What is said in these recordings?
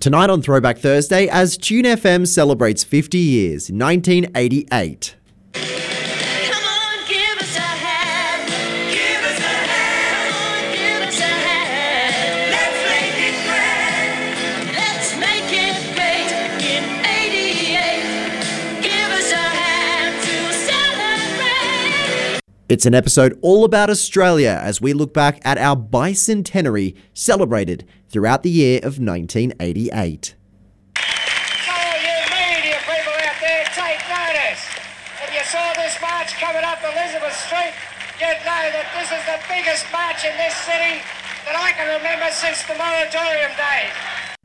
Tonight on Throwback Thursday, as Tune FM celebrates 50 years in 1988. Come on, give us a hand. Give us a hand. Come on, give us a hand. Let's make it grand. Let's make it great in 88. Give us a hand to celebrate. It's an episode all about Australia as we look back at our bicentenary celebrated throughout the year of 1988. So you media people out there, take notice. If you saw this march coming up Elizabeth Street, you'd know that this is the biggest march in this city that I can remember since the moratorium days.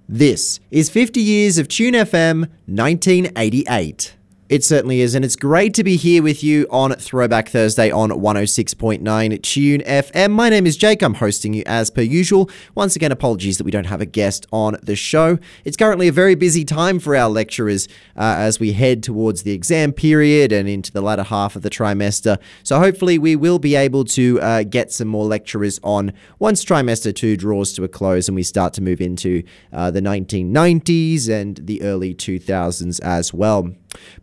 This is 50 years of Tune FM 1988. It certainly is, and it's great to be here with you on Throwback Thursday on 106.9 Tune FM. My name is Jake. I'm hosting you as per usual. Once again, apologies that we don't have a guest on the show. It's currently a very busy time for our lecturers uh, as we head towards the exam period and into the latter half of the trimester. So hopefully, we will be able to uh, get some more lecturers on once trimester two draws to a close and we start to move into uh, the 1990s and the early 2000s as well.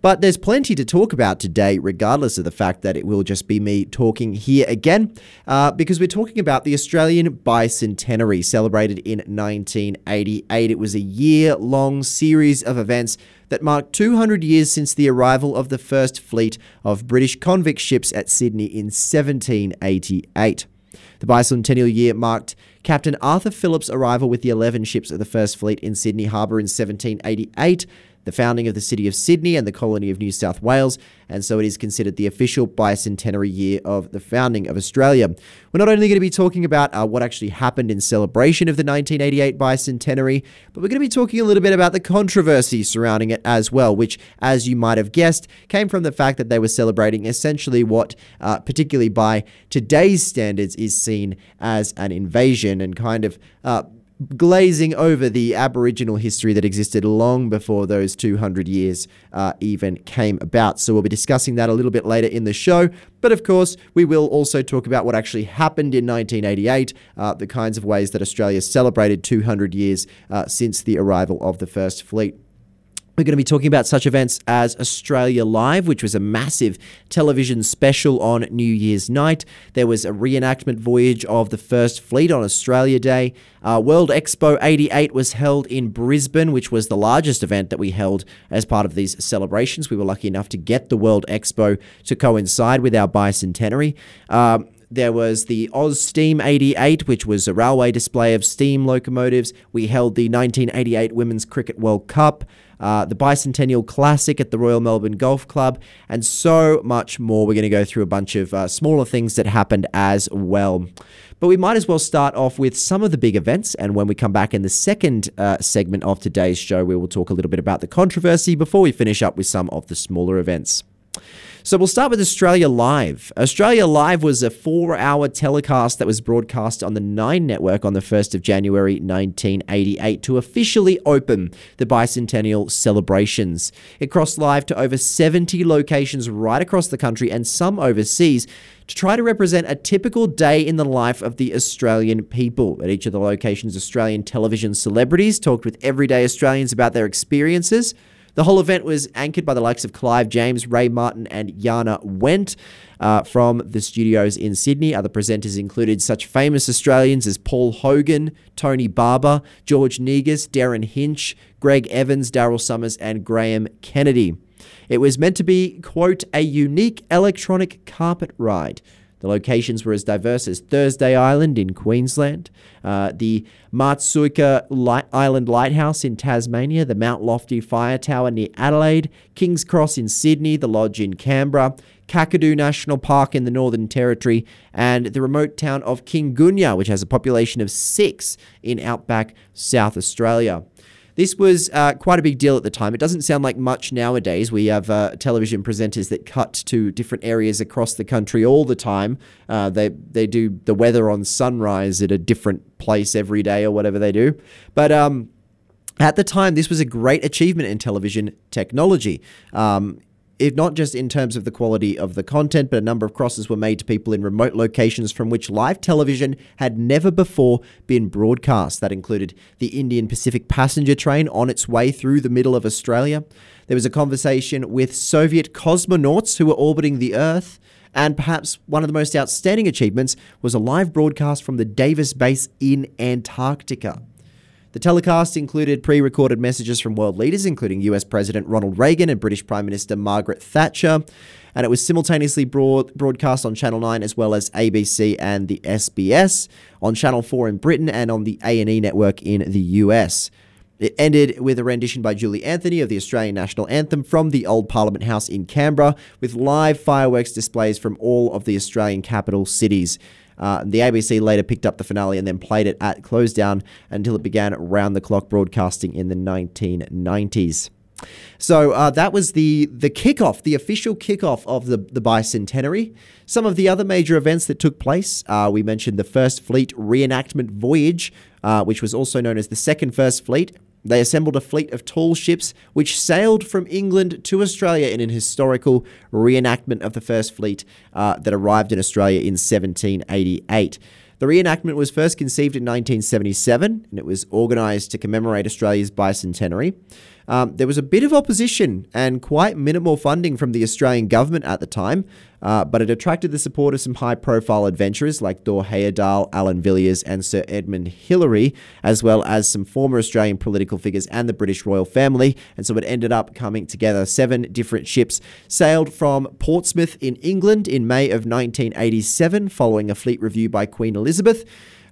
But there's plenty to talk about today, regardless of the fact that it will just be me talking here again, uh, because we're talking about the Australian Bicentenary celebrated in 1988. It was a year long series of events that marked 200 years since the arrival of the first fleet of British convict ships at Sydney in 1788. The bicentennial year marked Captain Arthur Phillip's arrival with the 11 ships of the First Fleet in Sydney Harbour in 1788, the founding of the city of Sydney and the colony of New South Wales, and so it is considered the official bicentenary year of the founding of Australia. We're not only going to be talking about uh, what actually happened in celebration of the 1988 bicentenary, but we're going to be talking a little bit about the controversy surrounding it as well, which, as you might have guessed, came from the fact that they were celebrating essentially what, uh, particularly by today's standards, is seen as an invasion and kind of. Uh, glazing over the Aboriginal history that existed long before those 200 years uh, even came about. So we'll be discussing that a little bit later in the show. But of course, we will also talk about what actually happened in 1988, uh, the kinds of ways that Australia celebrated 200 years uh, since the arrival of the First Fleet. We're going to be talking about such events as Australia Live, which was a massive television special on New Year's night. There was a reenactment voyage of the First Fleet on Australia Day. Uh, World Expo 88 was held in Brisbane, which was the largest event that we held as part of these celebrations. We were lucky enough to get the World Expo to coincide with our bicentenary. Um, there was the Oz Steam 88, which was a railway display of steam locomotives. We held the 1988 Women's Cricket World Cup, uh, the Bicentennial Classic at the Royal Melbourne Golf Club, and so much more. We're going to go through a bunch of uh, smaller things that happened as well. But we might as well start off with some of the big events. And when we come back in the second uh, segment of today's show, we will talk a little bit about the controversy before we finish up with some of the smaller events. So we'll start with Australia Live. Australia Live was a four hour telecast that was broadcast on the Nine Network on the 1st of January 1988 to officially open the bicentennial celebrations. It crossed live to over 70 locations right across the country and some overseas to try to represent a typical day in the life of the Australian people. At each of the locations, Australian television celebrities talked with everyday Australians about their experiences. The whole event was anchored by the likes of Clive James, Ray Martin, and Jana Wendt uh, from the studios in Sydney. Other presenters included such famous Australians as Paul Hogan, Tony Barber, George Negus, Derryn Hinch, Greg Evans, Daryl Somers, and Graham Kennedy. It was meant to be, quote, a unique electronic carpet ride. The locations were as diverse as Thursday Island in Queensland, uh, the Maatsuyker Light- Island Lighthouse in Tasmania, the Mount Lofty Fire Tower near Adelaide, King's Cross in Sydney, the Lodge in Canberra, Kakadu National Park in the Northern Territory, and the remote town of Kingoonya, which has a population of six in outback South Australia. This was uh, quite a big deal at the time. It doesn't sound like much nowadays. We have uh, television presenters that cut to different areas across the country all the time. Uh, they they do the weather on sunrise at a different place every day or whatever they do. But um, at the time, this was a great achievement in television technology. Um, if not just in terms of the quality of the content, but a number of crosses were made to people in remote locations from which live television had never before been broadcast. That included the Indian Pacific passenger train on its way through the middle of Australia. There was a conversation with Soviet cosmonauts who were orbiting the Earth. And perhaps one of the most outstanding achievements was a live broadcast from the Davis base in Antarctica. The telecast included pre recorded messages from world leaders, including US President Ronald Reagan and British Prime Minister Margaret Thatcher. And it was simultaneously broad- broadcast on Channel 9 as well as ABC and the SBS, on Channel 4 in Britain, and on the A&E network in the US. It ended with a rendition by Julie Anthony of the Australian National Anthem from the Old Parliament House in Canberra, with live fireworks displays from all of the Australian capital cities. Uh, the ABC later picked up the finale and then played it at close down until it began round the clock broadcasting in the 1990s. So uh, that was the the kickoff, the official kickoff of the the bicentenary. Some of the other major events that took place, uh, we mentioned the First Fleet reenactment voyage, uh, which was also known as the Second First Fleet. They assembled a fleet of tall ships which sailed from England to Australia in an historical reenactment of the First Fleet uh, that arrived in Australia in 1788. The reenactment was first conceived in 1977 and it was organised to commemorate Australia's bicentenary. Um, there was a bit of opposition and quite minimal funding from the Australian government at the time, uh, but it attracted the support of some high profile adventurers like Thor Heyerdahl, Alan Villiers, and Sir Edmund Hillary, as well as some former Australian political figures and the British royal family. And so it ended up coming together. Seven different ships sailed from Portsmouth in England in May of 1987 following a fleet review by Queen Elizabeth.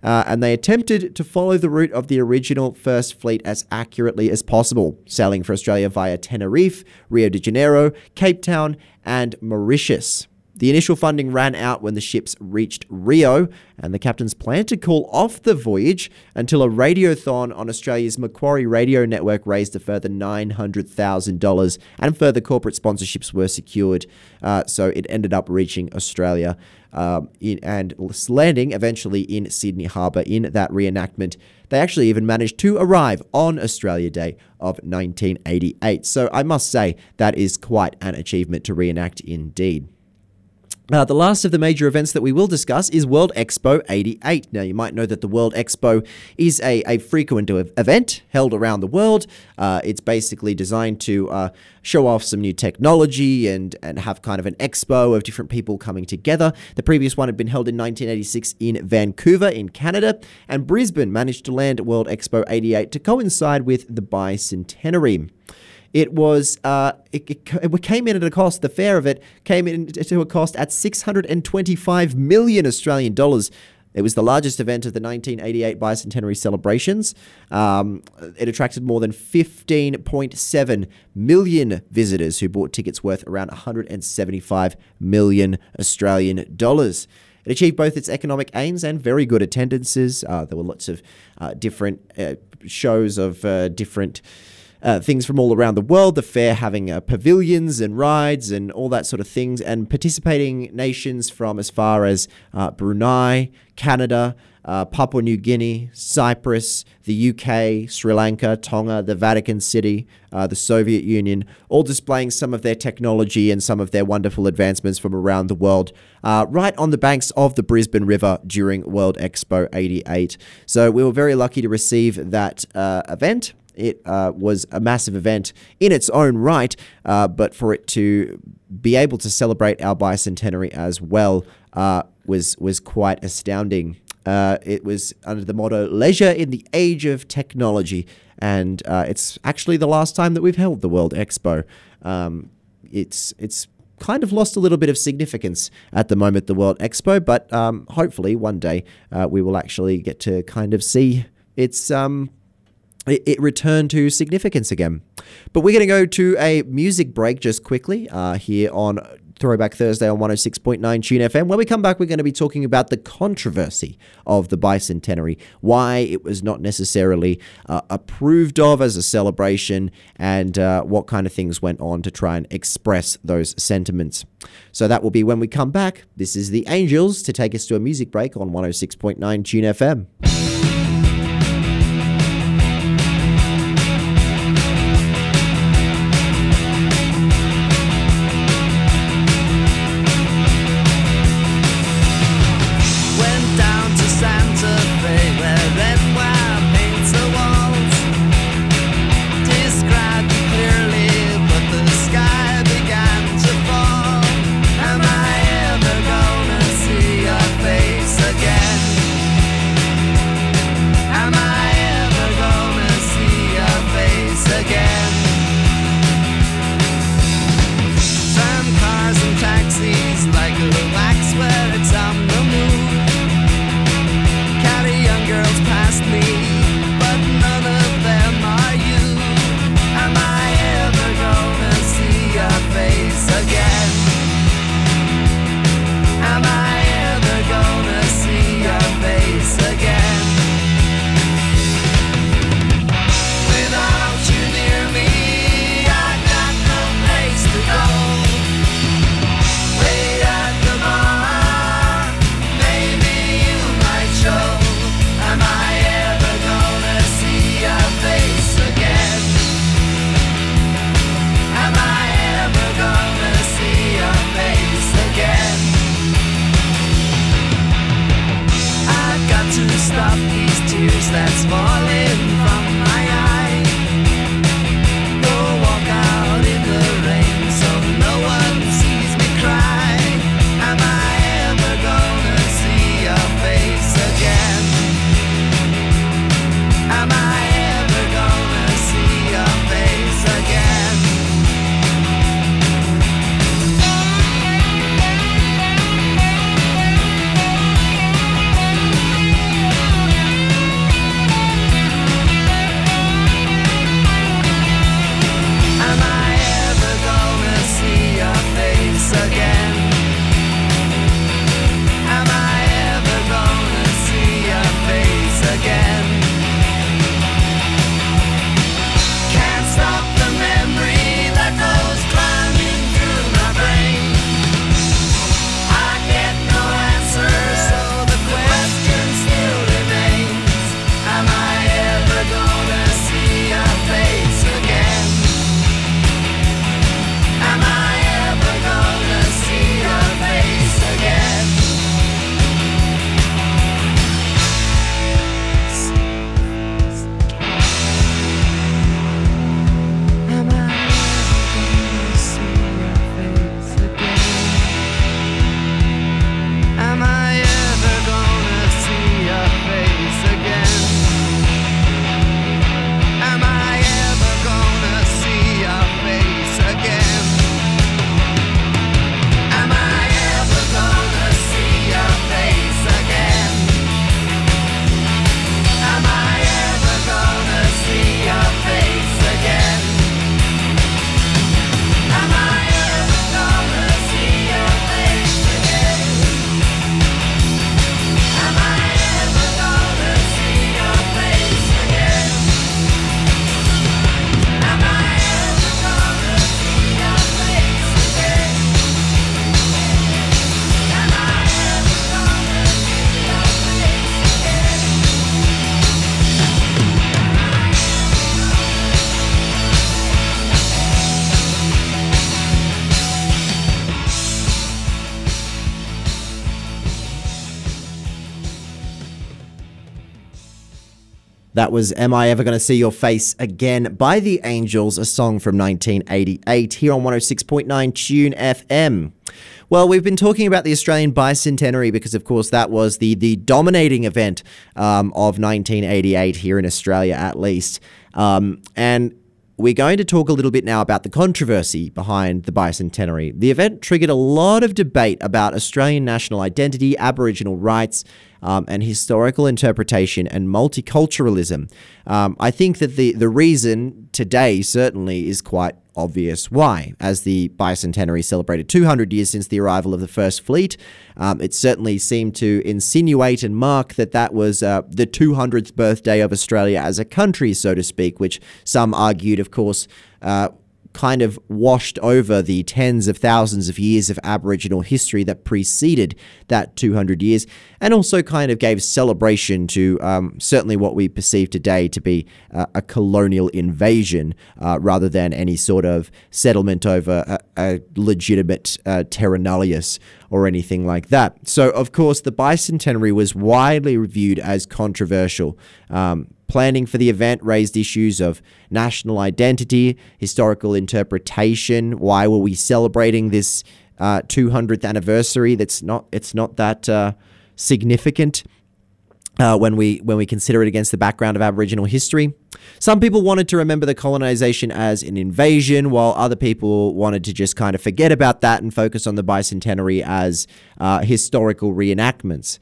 Uh, and they attempted to follow the route of the original First Fleet as accurately as possible, sailing for Australia via Tenerife, Rio de Janeiro, Cape Town, and Mauritius. The initial funding ran out when the ships reached Rio, and the captains planned to call off the voyage until a radiothon on Australia's Macquarie Radio Network raised a further $900,000, and further corporate sponsorships were secured. Uh, so it ended up reaching Australia um, in, and landing eventually in Sydney Harbour in that reenactment. They actually even managed to arrive on Australia Day of 1988. So I must say that is quite an achievement to reenact indeed. Uh, the last of the major events that we will discuss is World Expo 88. Now, you might know that the World Expo is a, a frequent event held around the world. Uh, it's basically designed to uh, show off some new technology and, and have kind of an expo of different people coming together. The previous one had been held in 1986 in Vancouver, in Canada, and Brisbane managed to land World Expo 88 to coincide with the bicentenary. It was uh, it, it, it came in at a cost. The fare of it came in to a cost at 625 million Australian dollars. It was the largest event of the 1988 bicentenary celebrations. Um, it attracted more than 15.7 million visitors who bought tickets worth around 175 million Australian dollars. It achieved both its economic aims and very good attendances. Uh, there were lots of uh, different uh, shows of uh, different uh, things from all around the world. The fair having uh, pavilions and rides and all that sort of things, and participating nations from as far as uh, Brunei, Canada, uh, Papua New Guinea, Cyprus, the UK, Sri Lanka, Tonga, the Vatican City, uh, the Soviet Union, all displaying some of their technology and some of their wonderful advancements from around the world, uh, right on the banks of the Brisbane River during World Expo 88. So we were very lucky to receive that uh, event. It uh, was a massive event in its own right, uh, but for it to be able to celebrate our bicentenary as well uh, was was quite astounding. Uh, it was under the motto "Leisure in the Age of Technology," and uh, it's actually the last time that we've held the World Expo. Um, it's it's kind of lost a little bit of significance at the moment, the World Expo, but um, hopefully one day uh, we will actually get to kind of see its um, it, it returned to significance again. But we're going to go to a music break just quickly uh, here on Throwback Thursday on 106.9 Tune FM. When we come back, we're going to be talking about the controversy of the bicentenary, why it was not necessarily uh, approved of as a celebration, and uh, what kind of things went on to try and express those sentiments. So that will be when we come back. This is the Angels to take us to a music break on 106.9 Tune FM. use that's falling from That was Am I Ever Gonna See Your Face Again by The Angels, a song from 1988 here on 106.9 Tune FM. Well, we've been talking about the Australian Bicentenary because, of course, that was the, the dominating event um, of 1988 here in Australia, at least. Um, and we're going to talk a little bit now about the controversy behind the bicentenary. The event triggered a lot of debate about Australian national identity, Aboriginal rights, um, and historical interpretation and multiculturalism. Um, I think that the, the reason today certainly is quite obvious why. As the bicentenary celebrated 200 years since the arrival of the First Fleet, um, it certainly seemed to insinuate and mark that that was uh, the 200th birthday of Australia as a country, so to speak, which some argued, of course, uh, kind of washed over the tens of thousands of years of Aboriginal history that preceded that 200 years, and also kind of gave celebration to um, certainly what we perceive today to be uh, a colonial invasion uh, rather than any sort of settlement over a, a legitimate uh, terra nullius or anything like that. So, of course, the bicentenary was widely reviewed as controversial. Um, Planning for the event raised issues of national identity, historical interpretation. Why were we celebrating this uh, 200th anniversary? That's not. It's not that uh, significant. Uh, when we when we consider it against the background of Aboriginal history. Some people wanted to remember the colonization as an invasion, while other people wanted to just kind of forget about that and focus on the bicentenary as uh, historical reenactments.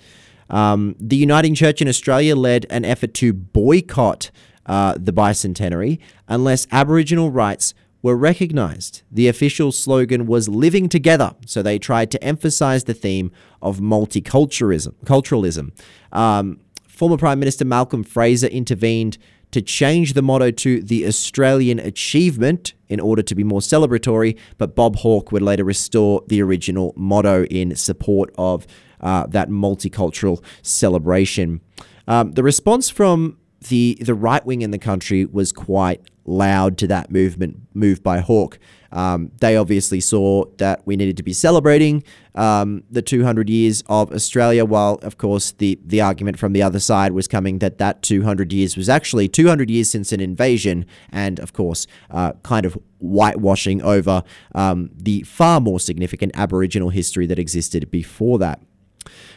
Um, the Uniting Church in Australia led an effort to boycott uh, the bicentenary unless Aboriginal rights were recognised. The official slogan was living together, so they tried to emphasise the theme of multiculturalism. Culturalism. Um, former Prime Minister Malcolm Fraser intervened to change the motto to the Australian Achievement in order to be more celebratory, but Bob Hawke would later restore the original motto in support of uh, that multicultural celebration. Um, the response from the the right wing in the country was quite loud to that movement moved by Hawke. Um, they obviously saw that we needed to be celebrating um, the 200 years of Australia, while of course the the argument from the other side was coming that that 200 years was actually 200 years since an invasion, and of course, uh, kind of whitewashing over um, the far more significant Aboriginal history that existed before that.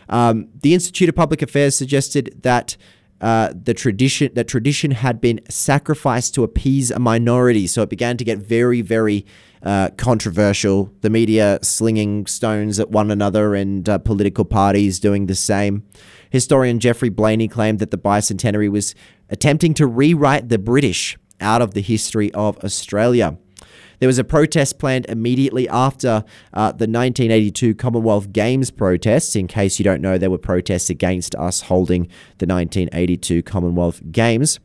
Um, the Institute of Public Affairs suggested that uh, the tradition that tradition had been sacrificed to appease a minority, so it began to get very, very uh, controversial. The media slinging stones at one another, and uh, political parties doing the same. Historian Geoffrey Blainey claimed that the bicentenary was attempting to rewrite the British out of the history of Australia. There was a protest planned immediately after uh, the 1982 Commonwealth Games protests. In case you don't know, there were protests against us holding the 1982 Commonwealth Games.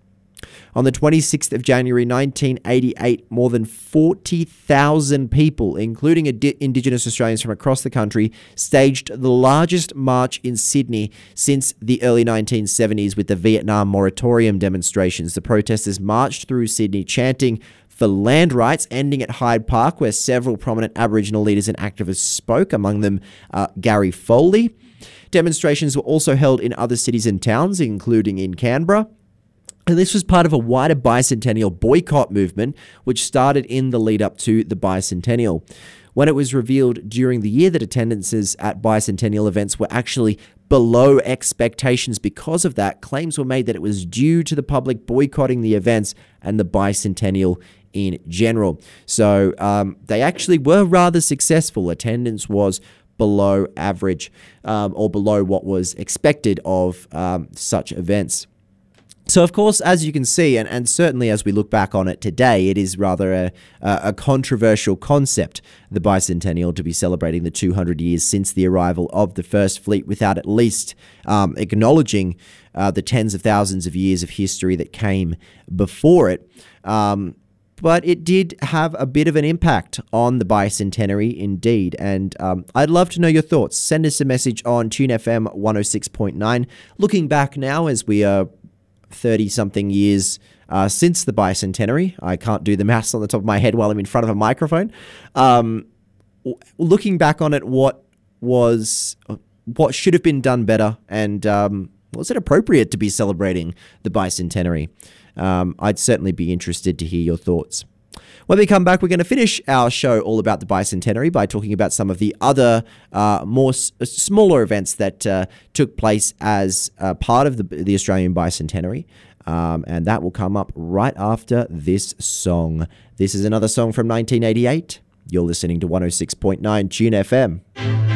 On the 26th of January 1988, more than 40,000 people, including Indigenous Australians from across the country, staged the largest march in Sydney since the early 1970s with the Vietnam moratorium demonstrations. The protesters marched through Sydney chanting for land rights, ending at Hyde Park, where several prominent Aboriginal leaders and activists spoke, among them uh, Gary Foley. Demonstrations were also held in other cities and towns, including in Canberra. And this was part of a wider bicentennial boycott movement, which started in the lead up to the bicentennial. When it was revealed during the year that attendances at bicentennial events were actually below expectations because of that, claims were made that it was due to the public boycotting the events and the bicentennial in general. So um, they actually were rather successful. Attendance was below average um, or below what was expected of um, such events. So, of course, as you can see, and, and certainly as we look back on it today, it is rather a, a controversial concept, the bicentennial, to be celebrating the 200 years since the arrival of the First Fleet without at least um, acknowledging uh, the tens of thousands of years of history that came before it. Um, but it did have a bit of an impact on the bicentenary indeed. And um, I'd love to know your thoughts. Send us a message on TuneFM 106.9. Looking back now as we are 30 something years uh, since the bicentenary, I can't do the maths on the top of my head while I'm in front of a microphone. Um, looking back on it, what was what should have been done better and um, Was it appropriate to be celebrating the bicentenary? Um, I'd certainly be interested to hear your thoughts. When we come back, we're going to finish our show all about the bicentenary by talking about some of the other uh, more s- smaller events that uh, took place as uh, part of the, the Australian bicentenary. Um, and that will come up right after this song. This is another song from 1988. You're listening to 106.9 Tune FM.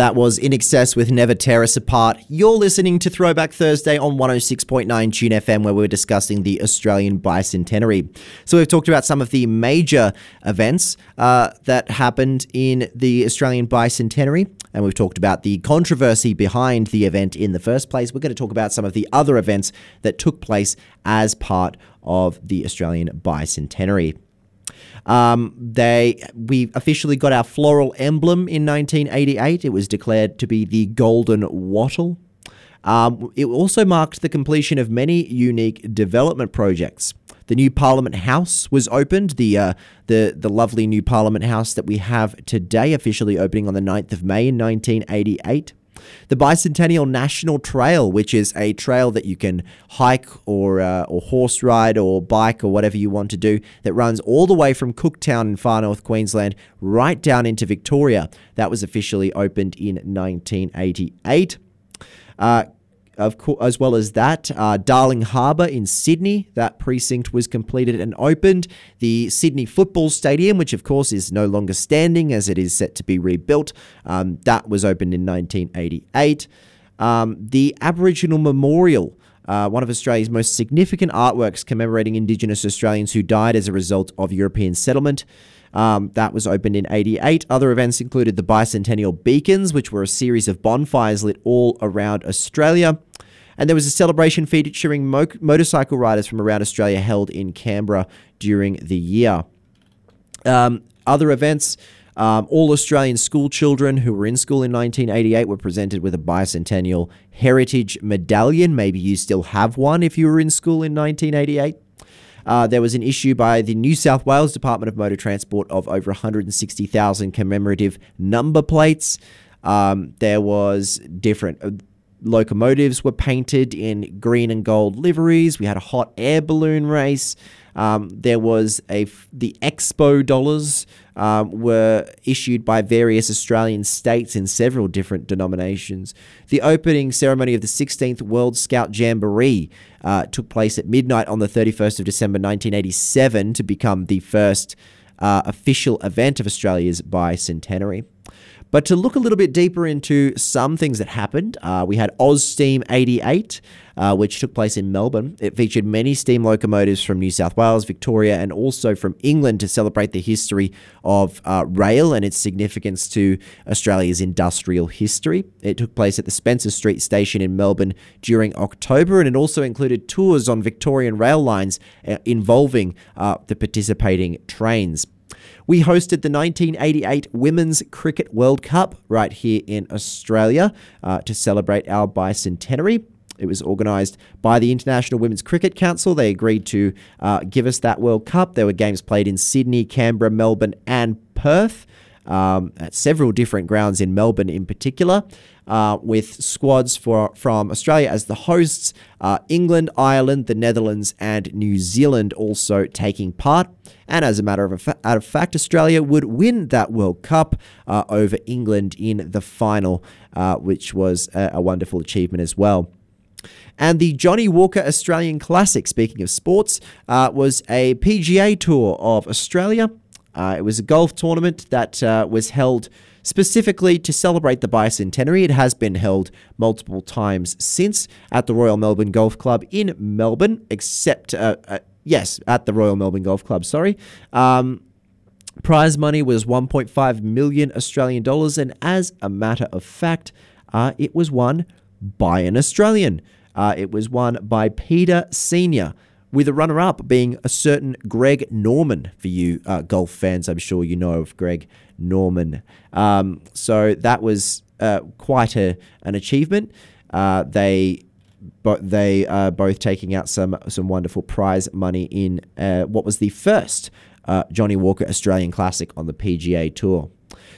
That was INXS with Never Tear Us Apart. You're listening to Throwback Thursday on 106.9 Tune FM, where we're discussing the Australian Bicentenary. So, we've talked about some of the major events uh, that happened in the Australian Bicentenary, and we've talked about the controversy behind the event in the first place. We're going to talk about some of the other events that took place as part of the Australian Bicentenary. Um, they we officially got our floral emblem in 1988. It was declared to be the golden wattle. Um, it also marked the completion of many unique development projects. The new Parliament House was opened. The uh, the the lovely new Parliament House that we have today, officially opening on the 9th of May in 1988. The Bicentennial National Trail, which is a trail that you can hike or uh, or horse ride or bike or whatever you want to do, that runs all the way from Cooktown in far north Queensland right down into Victoria. That was officially opened in 1988. Uh, of course, as well as that, uh, Darling Harbour in Sydney, that precinct was completed and opened. The Sydney Football Stadium, which of course is no longer standing as it is set to be rebuilt, um, that was opened in 1988. Um, the Aboriginal Memorial, uh, one of Australia's most significant artworks commemorating Indigenous Australians who died as a result of European settlement. Um, that was opened in 88. Other events included the Bicentennial Beacons, which were a series of bonfires lit all around Australia. And there was a celebration featuring mo- motorcycle riders from around Australia held in Canberra during the year. Um, other events. Um, all Australian school children who were in school in 1988 were presented with a bicentennial heritage medallion. Maybe you still have one if you were in school in 1988. Uh, there was an issue by the New South Wales Department of Motor Transport of over 160,000 commemorative number plates. Um, there was different uh, locomotives were painted in green and gold liveries. We had a hot air balloon race. Um, there was a the Expo dollars um, were issued by various Australian states in several different denominations. The opening ceremony of the 16th World Scout Jamboree uh, took place at midnight on the 31st of December 1987 to become the first uh, official event of Australia's bicentenary. But to look a little bit deeper into some things that happened, uh, we had Oz Steam 88, uh, which took place in Melbourne. It featured many steam locomotives from New South Wales, Victoria, and also from England to celebrate the history of uh, rail and its significance to Australia's industrial history. It took place at the Spencer Street station in Melbourne during October, and it also included tours on Victorian rail lines uh, involving uh, the participating trains. We hosted the 1988 Women's Cricket World Cup right here in Australia uh, to celebrate our bicentenary. It was organised by the International Women's Cricket Council. They agreed to uh, give us that World Cup. There were games played in Sydney, Canberra, Melbourne, and Perth. Um, at several different grounds in Melbourne, in particular, uh, with squads for from Australia as the hosts, uh, England, Ireland, the Netherlands, and New Zealand also taking part. And as a matter of, fa- of fact, Australia would win that World Cup uh, over England in the final, uh, which was a, a wonderful achievement as well. And the Johnnie Walker Australian Classic, speaking of sports, uh, was a PGA Tour of Australia. Uh, it was a golf tournament that uh, was held specifically to celebrate the bicentenary. It has been held multiple times since at the Royal Melbourne Golf Club in Melbourne, except, uh, uh, yes, at the Royal Melbourne Golf Club, sorry. Um, Prize money was 1.5 million Australian dollars, and as a matter of fact, uh, it was won by an Australian. Uh, it was won by Peter Senior, with a runner-up being a certain Greg Norman. For you uh, golf fans, I'm sure you know of Greg Norman. Um, so that was uh, quite a, an achievement. Uh, they but they are both taking out some some wonderful prize money in uh, what was the first uh, Johnnie Walker Australian Classic on the PGA Tour.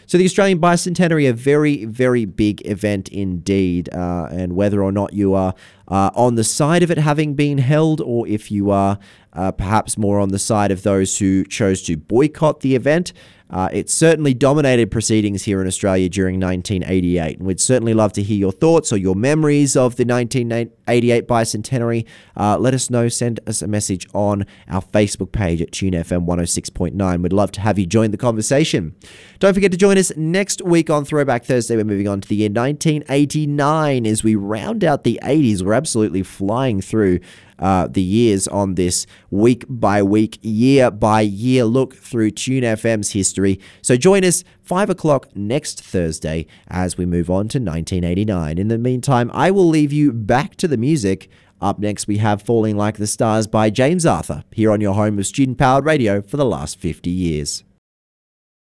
So the Australian Bicentenary, a very, very big event indeed. Uh, and whether or not you are uh, on the side of it having been held, or if you are uh, perhaps more on the side of those who chose to boycott the event, uh, it certainly dominated proceedings here in Australia during 1988. And we'd certainly love to hear your thoughts or your memories of the 1988 bicentenary. Uh, let us know. Send us a message on our Facebook page at TuneFM 106.9. We'd love to have you join the conversation. Don't forget to join us next week on Throwback Thursday. We're moving on to the year 1989 as we round out the 80s. Absolutely flying through uh, the years on this week by week, year by year look through Tune FM's history. So join us 5 o'clock next Thursday as we move on to 1989. In the meantime, I will leave you back to the music. Up next, we have Falling Like the Stars by James Arthur here on your home of student powered radio for the last 50 years.